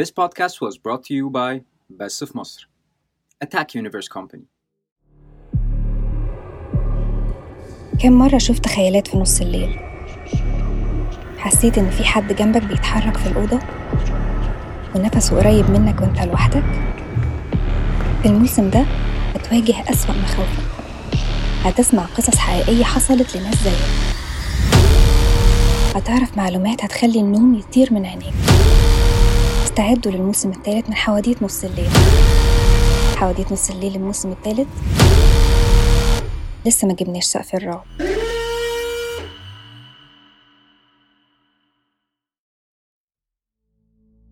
This podcast was brought to you by Best of مصر Attack Universe Company. كم مرة شفت خيالات في نص الليل؟ حسيت إن في حد جنبك بيتحرك في الأوضة؟ ونفسه قريب منك وإنت لوحدك؟ في الموسم ده هتواجه أسوأ مخاوفك. هتسمع قصص حقيقية حصلت لناس زيك. هتعرف معلومات هتخلي النوم يطير من عينيك. استعدوا للموسم الثالث من حواديت نص الليل. حواديت نص الليل الموسم الثالث. لسه ما جبناش سقف الرعب.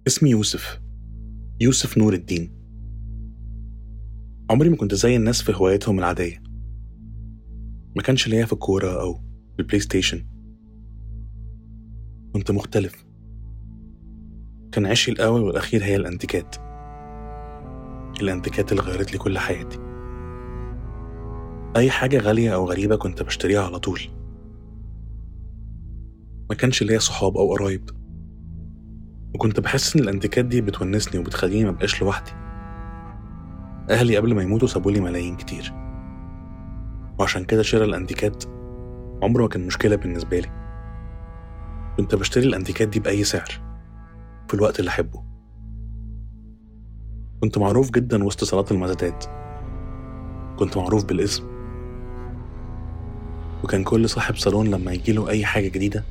اسمي يوسف. يوسف نور الدين. عمري ما كنت زي الناس في هواياتهم العادية. ما كانش ليا في الكورة أو البلاي ستيشن. كنت مختلف. كان عشقي الأول والأخير هي الأنتيكات. الأنتيكات اللي غيرت لي كل حياتي. أي حاجة غالية أو غريبة كنت بشتريها على طول. ما كانش ليا صحاب أو قرايب. وكنت بحس إن الأنتيكات دي بتونسني وبتخليني مبقاش لوحدي. أهلي قبل ما يموتوا سابولي ملايين كتير. وعشان كده شراء الأنتيكات عمره ما كان مشكلة بالنسبة لي. كنت بشتري الأنتيكات دي بأي سعر. في الوقت اللي أحبه. كنت معروف جدا وسط صالات المزادات كنت معروف بالاسم. وكان كل صاحب صالون لما يجيله أي حاجة جديدة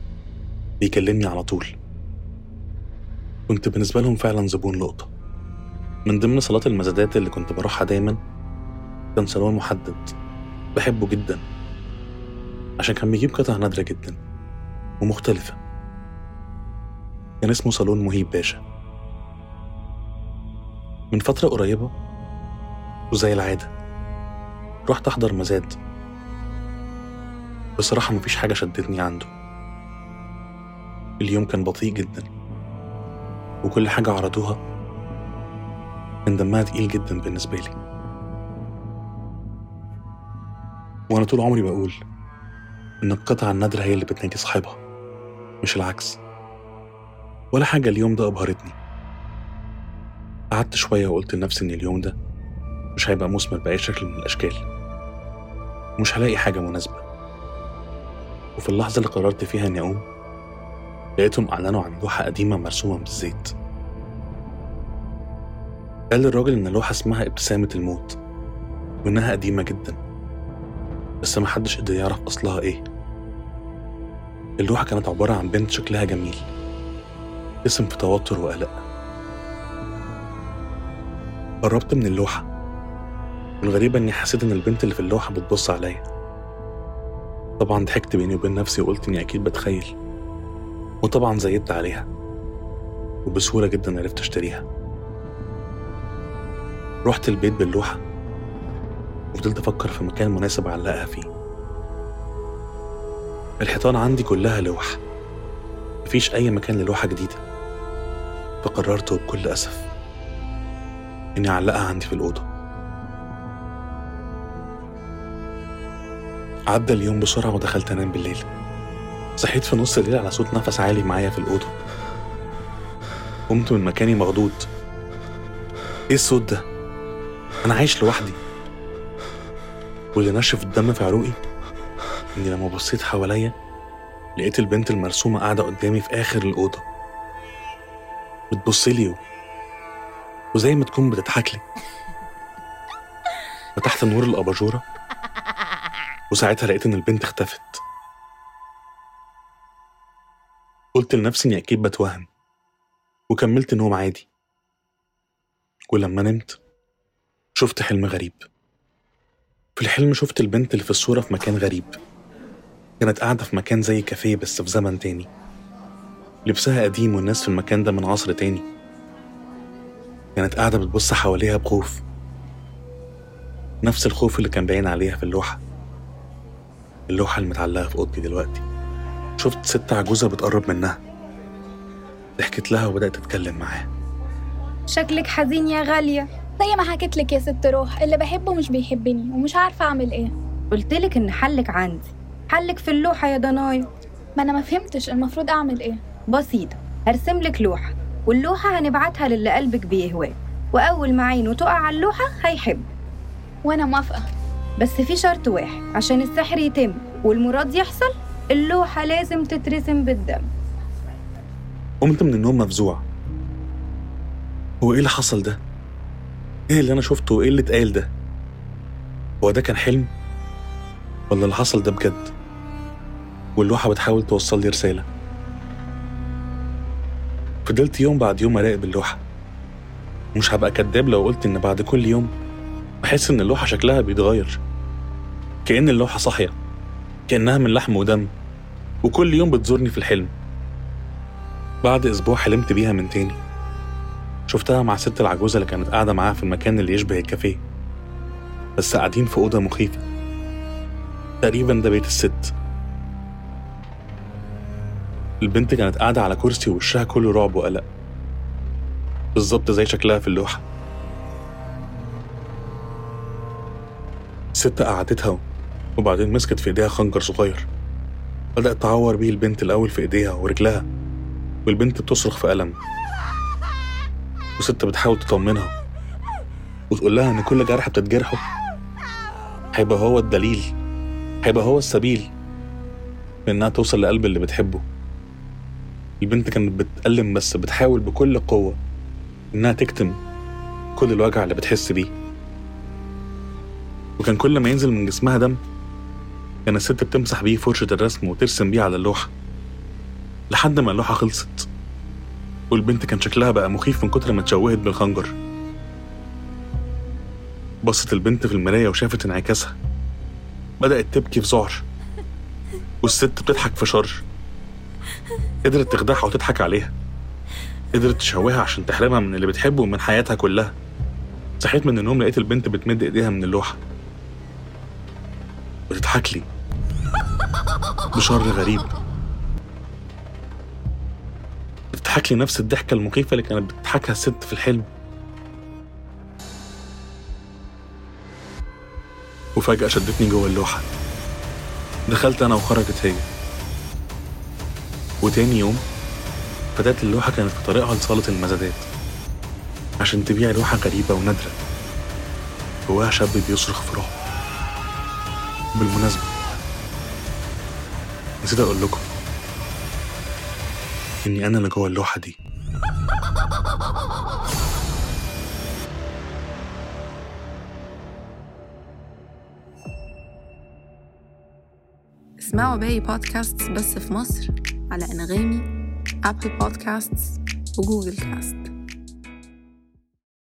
بيكلمني على طول. كنت بالنسبة لهم فعلا زبون لقطة. من ضمن صالات المزادات اللي كنت بروحها دايما كان صالون محدد. بحبه جدا. عشان كان بيجيب قطع نادرة جدا ومختلفة. كان اسمه صالون مهيب باشا. من فترة قريبة وزي العادة رحت أحضر مزاد. بصراحة مفيش حاجة شدتني عنده. اليوم كان بطيء جدا وكل حاجة عرضوها كان دمها تقيل جدا بالنسبة لي. وأنا طول عمري بقول إن القطعة النادرة هي اللي بتنادي صاحبها مش العكس. ولا حاجة اليوم ده أبهرتني. قعدت شوية وقلت لنفسي إن اليوم ده مش هيبقى مثمر بأي شكل من الأشكال. ومش هلاقي حاجة مناسبة. وفي اللحظة اللي قررت فيها إني أقوم لقيتهم أعلنوا عن لوحة قديمة مرسومة بالزيت قال الراجل إن اللوحة اسمها ابتسامة الموت وإنها قديمة جدا. بس محدش قدر يعرف أصلها إيه. اللوحة كانت عبارة عن بنت شكلها جميل. اسم في توتر وقلق. قربت من اللوحة. والغريبة إني حسيت إن البنت اللي في اللوحة بتبص عليا. طبعا ضحكت بيني وبين نفسي وقلت إني أكيد بتخيل. وطبعا زيدت عليها. وبسهولة جدا عرفت أشتريها. رحت البيت باللوحة. وفضلت أفكر في مكان مناسب أعلقها فيه. الحيطان عندي كلها لوح. مفيش أي مكان للوحة جديدة. فقررت وبكل أسف. إني أعلقها عندي في الأوضة. عدى اليوم بسرعة ودخلت أنام بالليل. صحيت في نص الليل على صوت نفس عالي معايا في الأوضة. قمت من مكاني مخضوض. إيه الصوت ده؟ أنا عايش لوحدي. واللي نشف الدم في عروقي؟ إني لما بصيت حواليا لقيت البنت المرسومة قاعدة قدامي في آخر الأوضة. بتبصلي و... وزي ما تكون بتضحك لي. فتحت نور الأباجورة وساعتها لقيت إن البنت اختفت. قلت لنفسي إني أكيد بتوهم وكملت نوم عادي. ولما نمت شفت حلم غريب. في الحلم شفت البنت اللي في الصورة في مكان غريب. كانت قاعدة في مكان زي كافيه بس في زمن تاني. لبسها قديم والناس في المكان ده من عصر تاني. كانت قاعدة بتبص حواليها بخوف. نفس الخوف اللي كان باين عليها في اللوحة. اللوحة المتعلقة في أوضتي دلوقتي. شفت ست عجوزة بتقرب منها. ضحكت لها وبدأت تتكلم معاها. شكلك حزين يا غالية. زي ما حكيت لك يا ست روح. اللي بحبه مش بيحبني ومش عارفة أعمل إيه. قلتلك إن حلك عندي. حلك في اللوحة يا ضنايا ما أنا ما فهمتش المفروض أعمل إيه. بسيطة هرسم لك لوحة. واللوحة هنبعتها للي قلبك بيهواه وأول ما عينه تقع على اللوحة هيحب. وأنا موافقة. بس في شرط واحد. عشان السحر يتم والمراد يحصل اللوحة لازم تترسم بالدم. قمت من النوم مفزوع. هو إيه اللي حصل ده؟ إيه اللي أنا شفته؟ وايه اللي اتقال ده؟ هو ده كان حلم؟ ولا اللي حصل ده بجد؟ واللوحة بتحاول توصل لي رسالة. فضلت يوم بعد يوم أراقب اللوحة. مش هبقى كداب لو قلت إن بعد كل يوم بحس إن اللوحة شكلها بيتغير. كأن اللوحة صاحية كأنها من لحم ودم وكل يوم بتزورني في الحلم. بعد أسبوع حلمت بيها من تاني. شفتها مع الست العجوزة اللي كانت قاعدة معاها في المكان اللي يشبه الكافيه. بس قاعدين في أوضة مخيفة. تقريبا ده بيت الست. البنت كانت قاعدة على كرسي ووشها كله رعب وقلق. بالظبط زي شكلها في اللوحة. الست قعدتها وبعدين مسكت في ايديها خنجر صغير. بدأت تعور بيه البنت الأول في ايديها ورجلها والبنت بتصرخ في ألم. والست بتحاول تطمنها وتقول لها إن كل جرح بتتجرحه. هيبقى هو الدليل هيبقى هو السبيل لإنها توصل لقلب اللي بتحبه. البنت كانت بتألم بس بتحاول بكل قوة إنها تكتم كل الوجع اللي بتحس بيه. وكان كل ما ينزل من جسمها دم كان الست بتمسح بيه فرشة الرسم وترسم بيه على اللوحة لحد ما اللوحة خلصت. والبنت كان شكلها بقى مخيف من كتر ما اتشوهت بالخنجر. بصت البنت في المراية وشافت انعكاسها. بدأت تبكي في ذعر والست بتضحك في شر. قدرت تخدعها وتضحك عليها. قدرت تشوهها عشان تحرمها من اللي بتحبه ومن حياتها كلها. صحيت من النوم لقيت البنت بتمد إيديها من اللوحة. بتضحك لي. بشر غريب. بتضحك لي نفس الضحكة المخيفة اللي كانت بتضحكها الست في الحلم. وفجأة شدتني جوه اللوحة. دخلت أنا وخرجت هي. وتاني يوم فتاة اللوحة كانت في طريقها لصالة المزادات عشان تبيع لوحة غريبة ونادرة جواها شاب بيصرخ في رعب بالمناسبة نسيت أقول لكم إني أنا اللي جوه اللوحة دي. اسمعوا باقي بودكاست بس في مصر. على أنغامي ابل بودكاستس وجوجل كاست